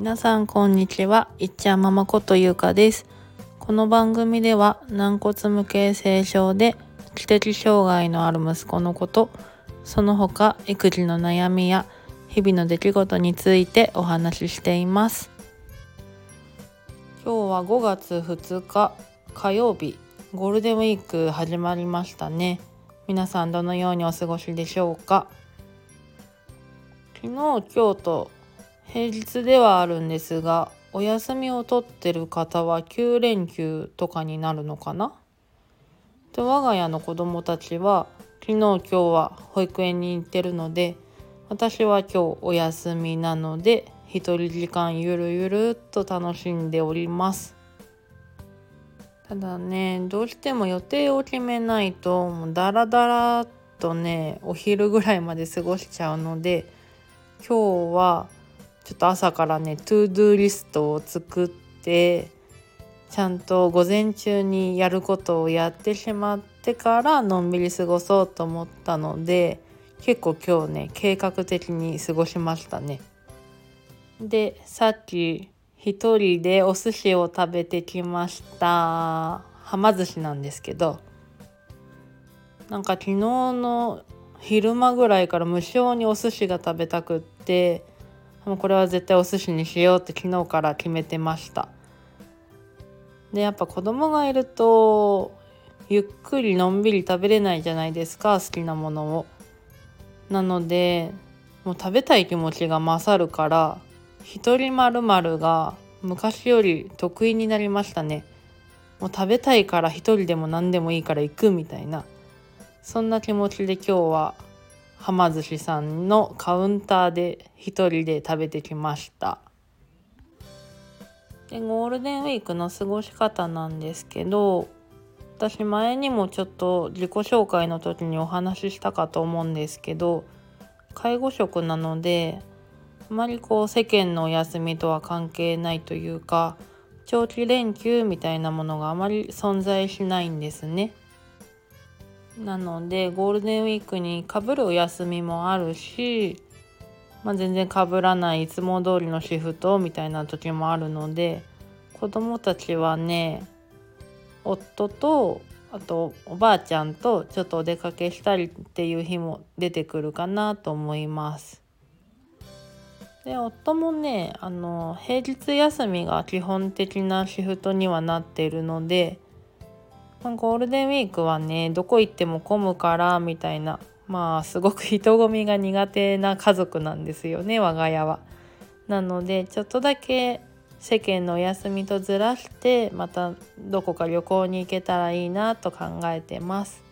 皆さんこんにちは、いっちゃんママことゆうかです。この番組では軟骨無形性症で知的障害のある息子のこと、その他育児の悩みや日々の出来事についてお話ししています。今日は5月2日火曜日、ゴールデンウィーク始まりましたね。皆さんどのようにお過ごしでしょうか？昨日今日と平日ではあるんですがお休みを取ってる方は9連休とかになるのかな？で我が家の子供たちは昨日今日は保育園に行ってるので私は今日お休みなので一人時間ゆるゆるっと楽しんでおります。ただねどうしても予定を決めないともうダラダラとねお昼ぐらいまで過ごしちゃうので今日はちょっと朝からね to-do list を作ってちゃんと午前中にやることをやってしまってからのんびり過ごそうと思ったので結構今日ね計画的に過ごしましたね。でさっき一人でお寿司を食べてきましたはま寿司なんですけどなんか昨日の昼間ぐらいから無性にお寿司が食べたくってもうこれは絶対お寿司にしようって昨日から決めてました。でやっぱ子供がいるとゆっくりのんびり食べれないじゃないですか好きなものを。なのでもう食べたい気持ちが勝るから一人まるまるが昔より得意になりましたね。もう食べたいから一人でも何でもいいから行くみたいな。そんな気持ちで今日ははま寿司さんのカウンターで一人で食べてきましたでゴールデンウィークの過ごし方なんですけど私前にもちょっと自己紹介の時にお話ししたかと思うんですけど介護職なのであまりこう世間のお休みとは関係ないというか長期連休みたいなものがあまり存在しないんですね。なのでゴールデンウィークにかぶるお休みもあるし、まあ、全然かぶらないいつも通りのシフトみたいな時もあるので子供たちはね夫とあとおばあちゃんとちょっとお出かけしたりっていう日も出てくるかなと思います。で夫もねあの平日休みが基本的なシフトにはなっているので、ゴールデンウィークはねどこ行っても混むからみたいなまあすごく人混みが苦手な家族なんですよね我が家は。なのでちょっとだけ世間のお休みとずらしてまたどこか旅行に行けたらいいなと考えてます。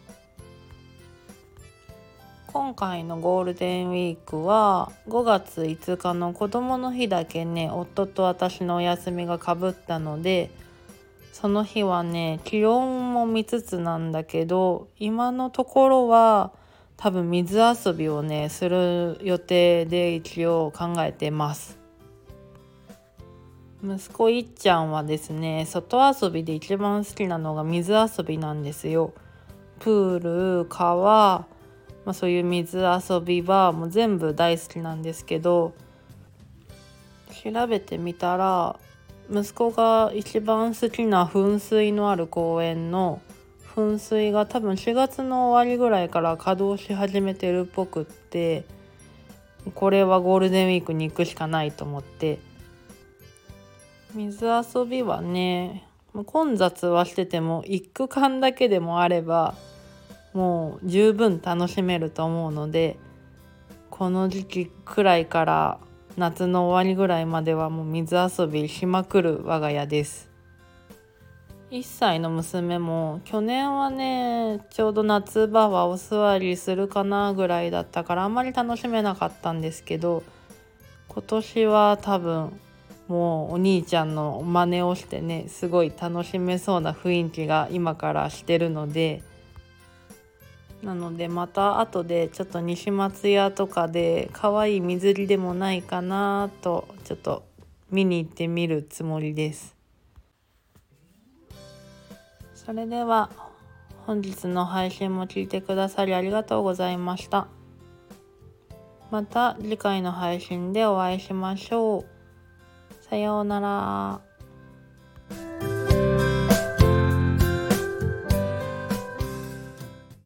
今回のゴールデンウィークは5月5日の子どもの日だけね夫と私のお休みがかぶったのでその日はね気温も見つつなんだけど今のところは多分水遊びをねする予定で一応考えてます。息子いっちゃんはですね外遊びで一番好きなのが水遊びなんですよ。プール川まあ、そういう水遊びはもう全部大好きなんですけど調べてみたら息子が一番好きな噴水のある公園の噴水が多分4月の終わりぐらいから稼働し始めてるっぽくってこれはゴールデンウィークに行くしかないと思って。水遊びはね混雑はしてても一区間だけでもあればもう十分楽しめると思うのでこの時期くらいから夏の終わりぐらいまではもう水遊びしまくる我が家です。1歳の娘も去年はねちょうど夏場はお座りするかなぐらいだったからあんまり楽しめなかったんですけど今年は多分もうお兄ちゃんの真似をしてねすごい楽しめそうな雰囲気が今からしてるのでなのでまた後でちょっと西松屋とかで可愛い水着でもないかなとちょっと見に行ってみるつもりです。それでは本日の配信も聞いてくださりありがとうございました。また次回の配信でお会いしましょう。さようなら。